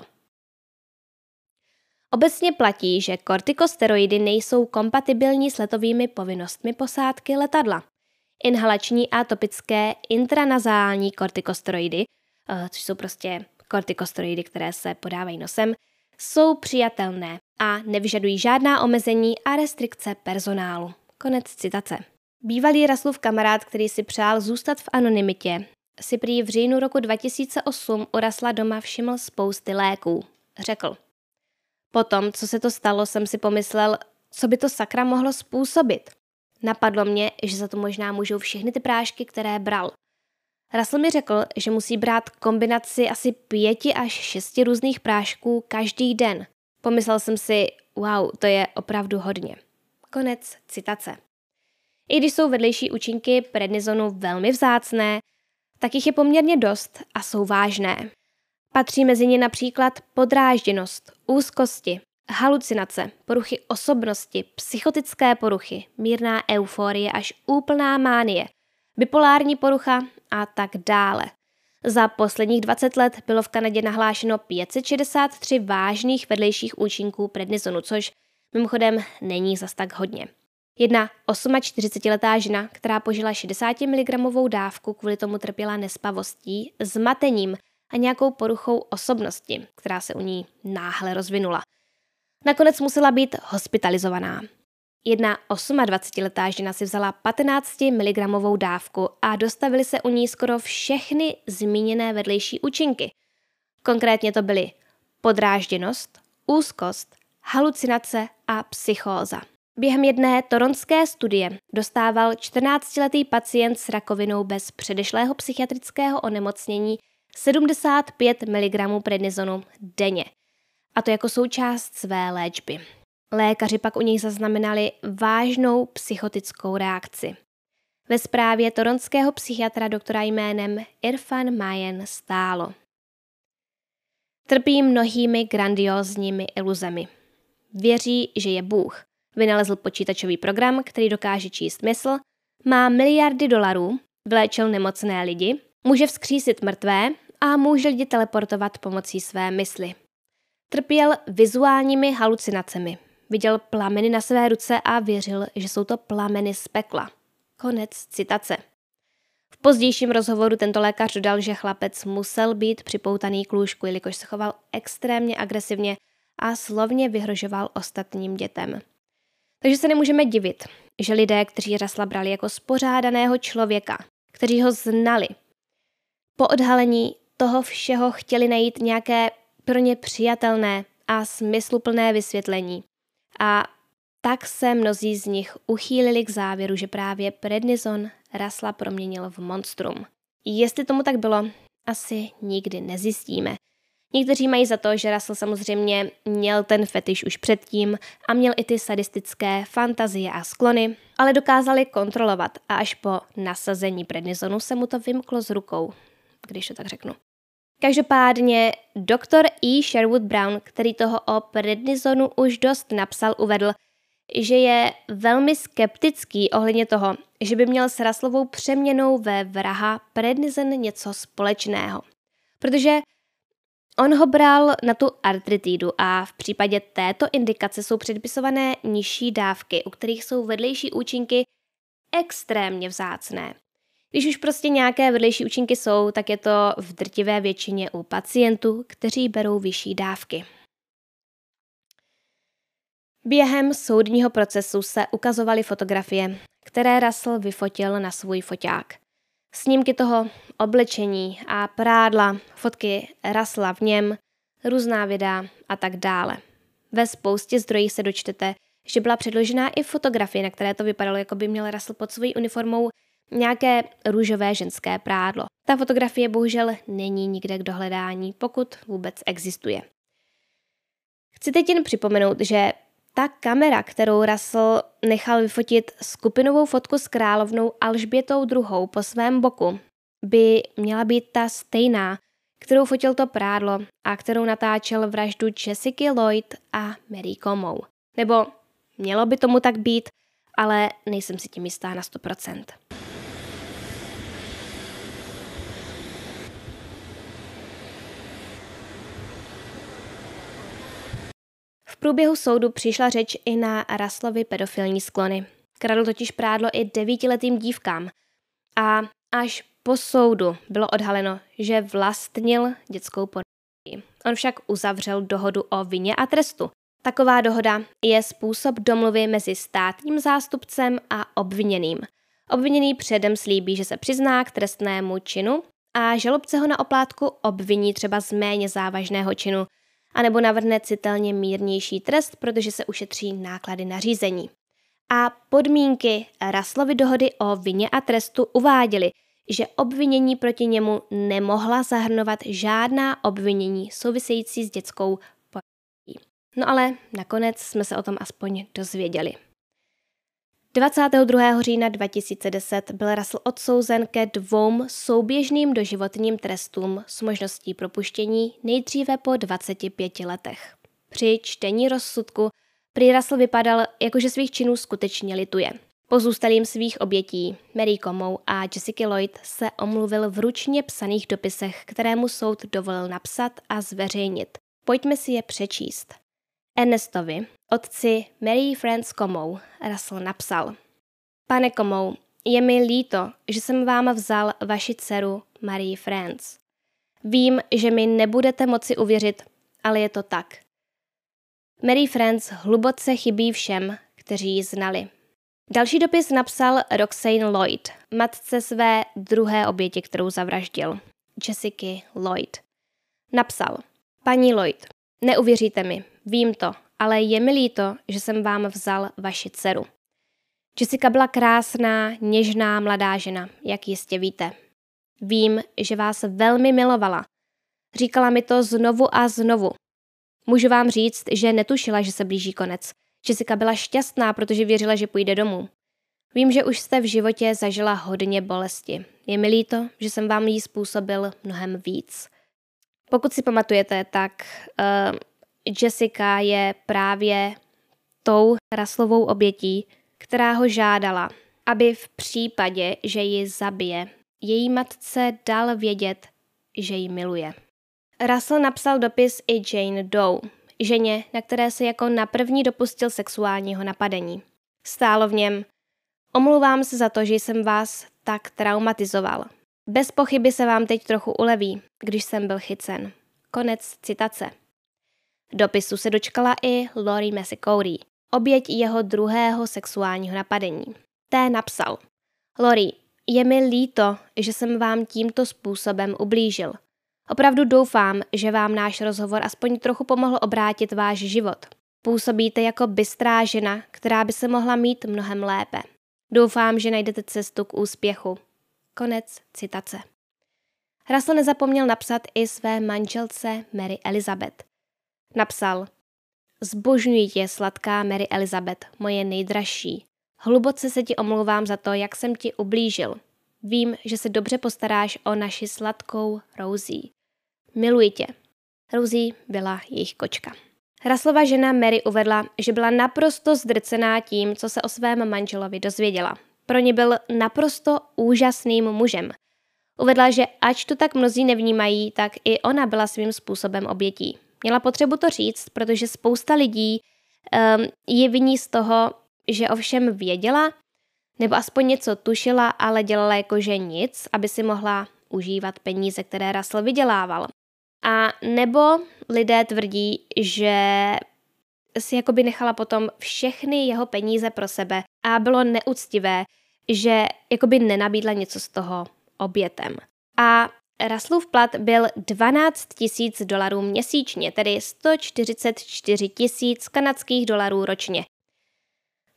Obecně platí, že kortikosteroidy nejsou kompatibilní s letovými povinnostmi posádky letadla. Inhalační a topické intranazální kortikosteroidy, eh, což jsou prostě kortikosteroidy, které se podávají nosem, jsou přijatelné a nevyžadují žádná omezení a restrikce personálu. Konec citace. Bývalý Raslův kamarád, který si přál zůstat v anonymitě, si prý v říjnu roku 2008 u Rasla doma všiml spousty léků. Řekl. Potom, co se to stalo, jsem si pomyslel, co by to sakra mohlo způsobit. Napadlo mě, že za to možná můžou všechny ty prášky, které bral – Russell mi řekl, že musí brát kombinaci asi pěti až šesti různých prášků každý den. Pomyslel jsem si, wow, to je opravdu hodně. Konec citace. I když jsou vedlejší účinky prednizonu velmi vzácné, tak jich je poměrně dost a jsou vážné. Patří mezi ně například podrážděnost, úzkosti, halucinace, poruchy osobnosti, psychotické poruchy, mírná euforie až úplná mánie, bipolární porucha a tak dále. Za posledních 20 let bylo v Kanadě nahlášeno 563 vážných vedlejších účinků prednizonu, což mimochodem není zas tak hodně. Jedna 48-letá žena, která požila 60 mg dávku, kvůli tomu trpěla nespavostí, zmatením a nějakou poruchou osobnosti, která se u ní náhle rozvinula. Nakonec musela být hospitalizovaná. Jedna 28-letá žena si vzala 15 mg dávku a dostavily se u ní skoro všechny zmíněné vedlejší účinky. Konkrétně to byly podrážděnost, úzkost, halucinace a psychóza. Během jedné toronské studie dostával 14-letý pacient s rakovinou bez předešlého psychiatrického onemocnění 75 mg prednizonu denně, a to jako součást své léčby. Lékaři pak u něj zaznamenali vážnou psychotickou reakci. Ve zprávě toronského psychiatra doktora jménem Irfan Mayen stálo. Trpí mnohými grandiózními iluzemi. Věří, že je Bůh. Vynalezl počítačový program, který dokáže číst mysl, má miliardy dolarů, vléčil nemocné lidi, může vzkřísit mrtvé a může lidi teleportovat pomocí své mysli. Trpěl vizuálními halucinacemi. Viděl plameny na své ruce a věřil, že jsou to plameny z pekla. Konec citace. V pozdějším rozhovoru tento lékař dodal, že chlapec musel být připoutaný k lůžku, jelikož se choval extrémně agresivně a slovně vyhrožoval ostatním dětem. Takže se nemůžeme divit, že lidé, kteří Rasla brali jako spořádaného člověka, kteří ho znali, po odhalení toho všeho chtěli najít nějaké pro ně přijatelné a smysluplné vysvětlení. A tak se mnozí z nich uchýlili k závěru, že právě prednizon Rasla proměnil v monstrum. Jestli tomu tak bylo, asi nikdy nezjistíme. Někteří mají za to, že Russell samozřejmě měl ten fetiš už předtím a měl i ty sadistické fantazie a sklony, ale dokázali kontrolovat a až po nasazení prednizonu se mu to vymklo z rukou, když to tak řeknu. Každopádně doktor E. Sherwood Brown, který toho o prednizonu už dost napsal, uvedl, že je velmi skeptický ohledně toho, že by měl s Raslovou přeměnou ve vraha prednizon něco společného. Protože On ho bral na tu artritidu a v případě této indikace jsou předpisované nižší dávky, u kterých jsou vedlejší účinky extrémně vzácné. Když už prostě nějaké vedlejší účinky jsou, tak je to v drtivé většině u pacientů, kteří berou vyšší dávky. Během soudního procesu se ukazovaly fotografie, které Russell vyfotil na svůj foťák. Snímky toho oblečení a prádla, fotky rasla v něm, různá videa a tak dále. Ve spoustě zdrojích se dočtete, že byla předložená i fotografie, na které to vypadalo, jako by měl Russell pod svojí uniformou nějaké růžové ženské prádlo. Ta fotografie bohužel není nikde k dohledání, pokud vůbec existuje. Chci teď jen připomenout, že ta kamera, kterou Russell nechal vyfotit skupinovou fotku s královnou Alžbětou II. po svém boku, by měla být ta stejná, kterou fotil to prádlo a kterou natáčel vraždu Jessica Lloyd a Mary Comou. Nebo mělo by tomu tak být, ale nejsem si tím jistá na 100%. Průběhu soudu přišla řeč i na Raslovy pedofilní sklony. Kradl totiž prádlo i devítiletým dívkám. A až po soudu bylo odhaleno, že vlastnil dětskou pornografii. On však uzavřel dohodu o vině a trestu. Taková dohoda je způsob domluvy mezi státním zástupcem a obviněným. Obviněný předem slíbí, že se přizná k trestnému činu a žalobce ho na oplátku obviní třeba z méně závažného činu, anebo navrhne citelně mírnější trest, protože se ušetří náklady na řízení. A podmínky Raslovy dohody o vině a trestu uváděly, že obvinění proti němu nemohla zahrnovat žádná obvinění související s dětskou. No ale nakonec jsme se o tom aspoň dozvěděli. 22. října 2010 byl Russell odsouzen ke dvou souběžným doživotním trestům s možností propuštění nejdříve po 25 letech. Při čtení rozsudku prý Russell vypadal, jakože svých činů skutečně lituje. Pozůstalým svých obětí, Mary Comou a Jessica Lloyd, se omluvil v ručně psaných dopisech, kterému soud dovolil napsat a zveřejnit. Pojďme si je přečíst. Ernestovi, otci Mary France Comou, Russell napsal. Pane Comou, je mi líto, že jsem vám vzal vaši dceru Marie France. Vím, že mi nebudete moci uvěřit, ale je to tak. Mary Friends hluboce chybí všem, kteří ji znali. Další dopis napsal Roxane Lloyd, matce své druhé oběti, kterou zavraždil, Jessica Lloyd. Napsal, paní Lloyd, neuvěříte mi, vím to, ale je mi líto, že jsem vám vzal vaši dceru. Jessica byla krásná, něžná mladá žena, jak jistě víte. Vím, že vás velmi milovala. Říkala mi to znovu a znovu. Můžu vám říct, že netušila, že se blíží konec. Jessica byla šťastná, protože věřila, že půjde domů. Vím, že už jste v životě zažila hodně bolesti. Je mi líto, že jsem vám jí způsobil mnohem víc. Pokud si pamatujete, tak uh, Jessica je právě tou raslovou obětí, která ho žádala, aby v případě, že ji zabije, její matce dal vědět, že ji miluje. Russell napsal dopis i Jane Doe, ženě, na které se jako na první dopustil sexuálního napadení. Stálo v něm, omlouvám se za to, že jsem vás tak traumatizoval. Bez pochyby se vám teď trochu uleví, když jsem byl chycen. Konec citace. Dopisu se dočkala i Lori Messicoury, oběť jeho druhého sexuálního napadení. Té napsal. Lori, je mi líto, že jsem vám tímto způsobem ublížil. Opravdu doufám, že vám náš rozhovor aspoň trochu pomohl obrátit váš život. Působíte jako bystrá žena, která by se mohla mít mnohem lépe. Doufám, že najdete cestu k úspěchu. Konec citace. Russell nezapomněl napsat i své manželce Mary Elizabeth. Napsal Zbožňuji tě, sladká Mary Elizabeth, moje nejdražší. Hluboce se ti omlouvám za to, jak jsem ti ublížil. Vím, že se dobře postaráš o naši sladkou Rosie. Miluji tě. Rosie byla jejich kočka. Raslova žena Mary uvedla, že byla naprosto zdrcená tím, co se o svém manželovi dozvěděla. Pro ně byl naprosto úžasným mužem. Uvedla, že ač to tak mnozí nevnímají, tak i ona byla svým způsobem obětí. Měla potřebu to říct, protože spousta lidí um, je viní z toho, že ovšem věděla, nebo aspoň něco tušila, ale dělala jakože nic, aby si mohla užívat peníze, které Russell vydělával. A nebo lidé tvrdí, že si jakoby nechala potom všechny jeho peníze pro sebe a bylo neúctivé, že jakoby nenabídla něco z toho obětem. A Russellův plat byl 12 tisíc dolarů měsíčně, tedy 144 tisíc kanadských dolarů ročně.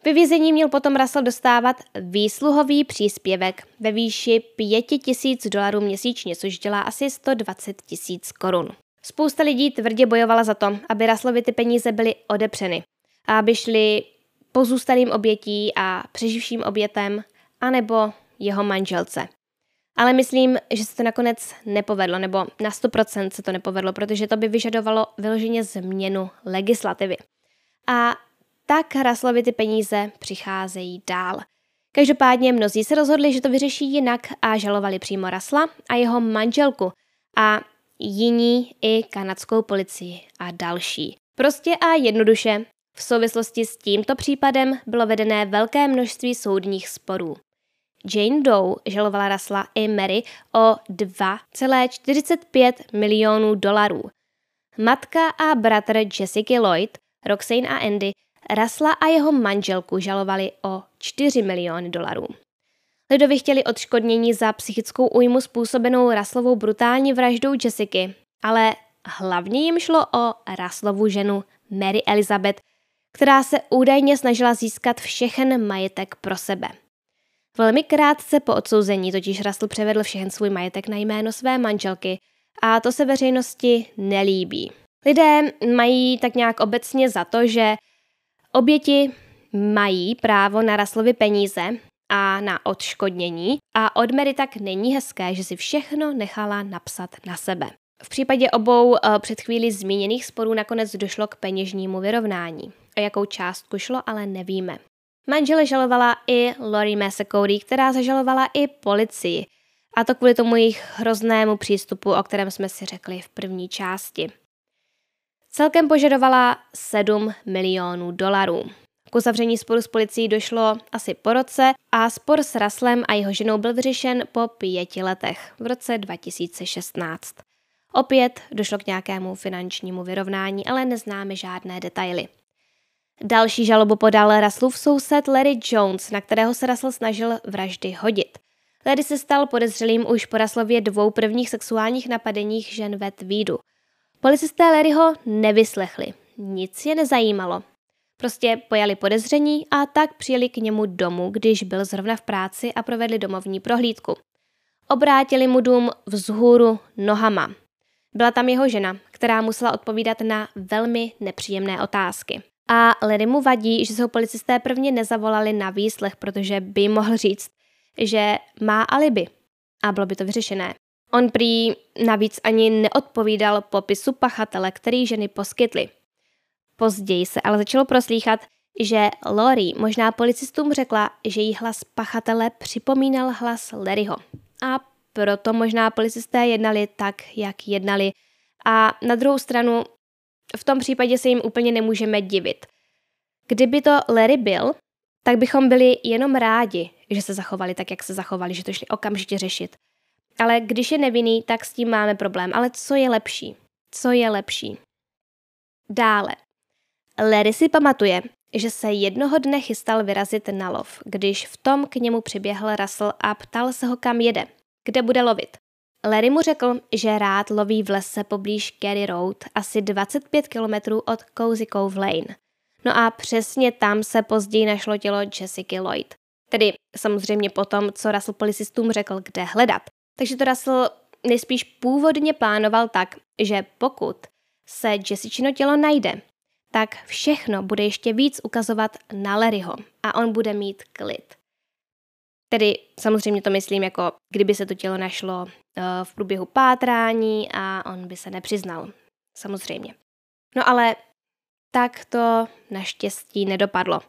Ve vězení měl potom Russell dostávat výsluhový příspěvek ve výši 5 tisíc dolarů měsíčně, což dělá asi 120 tisíc korun. Spousta lidí tvrdě bojovala za to, aby Russellovi ty peníze byly odepřeny a aby šly pozůstalým obětí a přeživším obětem, anebo jeho manželce. Ale myslím, že se to nakonec nepovedlo, nebo na 100% se to nepovedlo, protože to by vyžadovalo vyloženě změnu legislativy. A tak Raslovi ty peníze přicházejí dál. Každopádně mnozí se rozhodli, že to vyřeší jinak a žalovali přímo Rasla a jeho manželku a jiní i kanadskou policii a další. Prostě a jednoduše v souvislosti s tímto případem bylo vedené velké množství soudních sporů. Jane Doe žalovala Rasla i Mary o 2,45 milionů dolarů. Matka a bratr Jessica Lloyd, Roxane a Andy Rasla a jeho manželku žalovali o 4 miliony dolarů. Lidovi chtěli odškodnění za psychickou újmu způsobenou Raslovou brutální vraždou Jessiky, ale hlavně jim šlo o Raslovu ženu Mary Elizabeth, která se údajně snažila získat všechen majetek pro sebe. Velmi krátce po odsouzení totiž Russell převedl všechen svůj majetek na jméno své manželky a to se veřejnosti nelíbí. Lidé mají tak nějak obecně za to, že Oběti mají právo na Raslovy peníze a na odškodnění a od Mary tak není hezké, že si všechno nechala napsat na sebe. V případě obou eh, před chvíli zmíněných sporů nakonec došlo k peněžnímu vyrovnání. O jakou částku šlo, ale nevíme. Manžele žalovala i Lori Massacoury, která zažalovala i policii. A to kvůli tomu jejich hroznému přístupu, o kterém jsme si řekli v první části. Celkem požadovala 7 milionů dolarů. K uzavření sporu s policií došlo asi po roce a spor s Raslem a jeho ženou byl vyřešen po pěti letech v roce 2016. Opět došlo k nějakému finančnímu vyrovnání, ale neznáme žádné detaily. Další žalobu podal Russellův soused Larry Jones, na kterého se Russell snažil vraždy hodit. Larry se stal podezřelým už po Russellově dvou prvních sexuálních napadeních žen ve Tweedu. Policisté Larryho nevyslechli. Nic je nezajímalo. Prostě pojali podezření a tak přijeli k němu domů, když byl zrovna v práci a provedli domovní prohlídku. Obrátili mu dům vzhůru nohama. Byla tam jeho žena, která musela odpovídat na velmi nepříjemné otázky. A Larry mu vadí, že se ho policisté prvně nezavolali na výslech, protože by mohl říct, že má alibi a bylo by to vyřešené. On prý navíc ani neodpovídal popisu pachatele, který ženy poskytly. Později se ale začalo proslýchat, že Lori možná policistům řekla, že jí hlas pachatele připomínal hlas Larryho. A proto možná policisté jednali tak, jak jednali. A na druhou stranu, v tom případě se jim úplně nemůžeme divit. Kdyby to Larry byl, tak bychom byli jenom rádi, že se zachovali tak, jak se zachovali, že to šli okamžitě řešit. Ale když je nevinný, tak s tím máme problém. Ale co je lepší? Co je lepší? Dále. Larry si pamatuje, že se jednoho dne chystal vyrazit na lov, když v tom k němu přiběhl Russell a ptal se ho, kam jede, kde bude lovit. Larry mu řekl, že rád loví v lese poblíž Kerry Road, asi 25 km od Cozy Cove Lane. No a přesně tam se později našlo tělo Jessica Lloyd. Tedy samozřejmě potom, co Russell policistům řekl, kde hledat. Takže to Russell nejspíš původně plánoval tak, že pokud se Jessicino tělo najde, tak všechno bude ještě víc ukazovat na Larryho a on bude mít klid. Tedy samozřejmě to myslím jako, kdyby se to tělo našlo uh, v průběhu pátrání a on by se nepřiznal. Samozřejmě. No ale tak to naštěstí nedopadlo.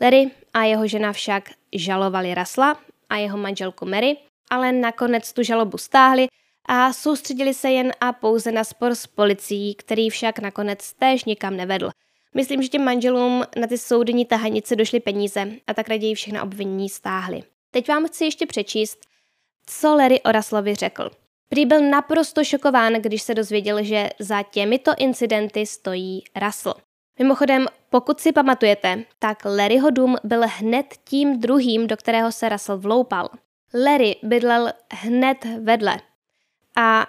Larry a jeho žena však žalovali Rasla a jeho manželku Mary, ale nakonec tu žalobu stáhli a soustředili se jen a pouze na spor s policií, který však nakonec též nikam nevedl. Myslím, že těm manželům na ty soudní tahanice došly peníze a tak raději všechna obvinění stáhli. Teď vám chci ještě přečíst, co Larry o Raslovi řekl. Prý byl naprosto šokován, když se dozvěděl, že za těmito incidenty stojí Russell. Mimochodem, pokud si pamatujete, tak Larryho dům byl hned tím druhým, do kterého se Russell vloupal. Larry bydlel hned vedle a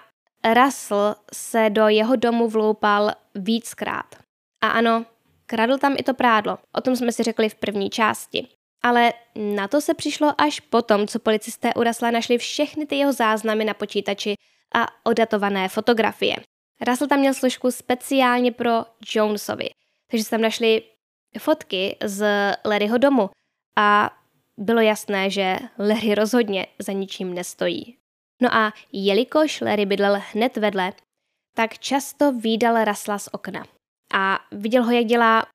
Russell se do jeho domu vloupal víckrát. A ano, kradl tam i to prádlo, o tom jsme si řekli v první části. Ale na to se přišlo až potom, co policisté u Russella našli všechny ty jeho záznamy na počítači a odatované fotografie. Russell tam měl složku speciálně pro Jonesovi, takže tam našli fotky z Larryho domu a bylo jasné, že Larry rozhodně za ničím nestojí. No a jelikož Larry bydlel hned vedle, tak často výdal Rasla z okna a viděl ho, jak dělá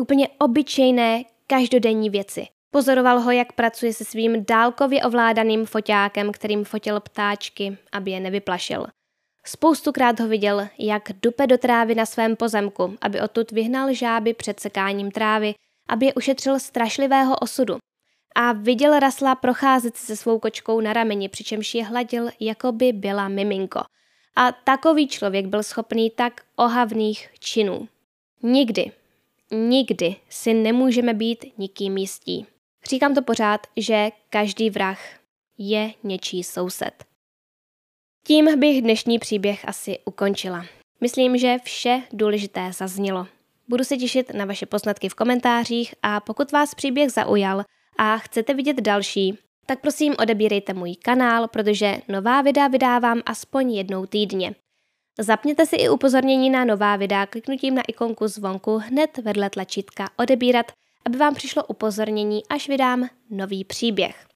úplně obyčejné každodenní věci. Pozoroval ho, jak pracuje se svým dálkově ovládaným foťákem, kterým fotil ptáčky, aby je nevyplašil. Spoustukrát ho viděl, jak dupe do trávy na svém pozemku, aby odtud vyhnal žáby před sekáním trávy, aby je ušetřil strašlivého osudu. A viděl Rasla procházet se svou kočkou na rameni, přičemž je hladil, jako by byla miminko. A takový člověk byl schopný tak ohavných činů. Nikdy, nikdy si nemůžeme být nikým jistí. Říkám to pořád, že každý vrah je něčí soused. Tím bych dnešní příběh asi ukončila. Myslím, že vše důležité zaznělo. Budu se těšit na vaše poznatky v komentářích a pokud vás příběh zaujal a chcete vidět další, tak prosím odebírejte můj kanál, protože nová videa vydávám aspoň jednou týdně. Zapněte si i upozornění na nová videa kliknutím na ikonku zvonku hned vedle tlačítka odebírat, aby vám přišlo upozornění, až vydám nový příběh.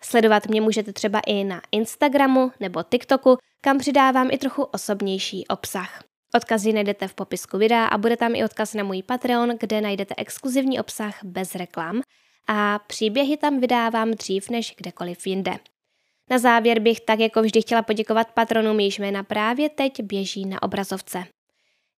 Sledovat mě můžete třeba i na Instagramu nebo TikToku, kam přidávám i trochu osobnější obsah. Odkazy najdete v popisku videa a bude tam i odkaz na můj Patreon, kde najdete exkluzivní obsah bez reklam a příběhy tam vydávám dřív než kdekoliv jinde. Na závěr bych tak jako vždy chtěla poděkovat patronům, jejichž jména právě teď běží na obrazovce.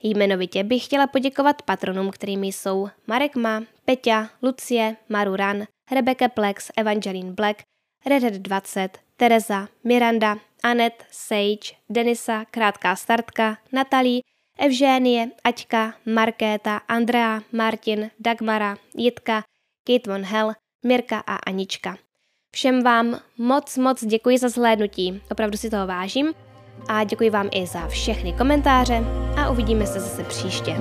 Jmenovitě bych chtěla poděkovat patronům, kterými jsou Marek Ma, Peťa, Lucie, Maru Ran, Rebecca Plex, Evangeline Black, Red 20, Tereza, Miranda, Anet, Sage, Denisa, Krátká startka, Natalí, Evžénie, Aťka, Markéta, Andrea, Martin, Dagmara, Jitka, Kate von Hell, Mirka a Anička. Všem vám moc, moc děkuji za zhlédnutí, opravdu si toho vážím a děkuji vám i za všechny komentáře a uvidíme se zase příště.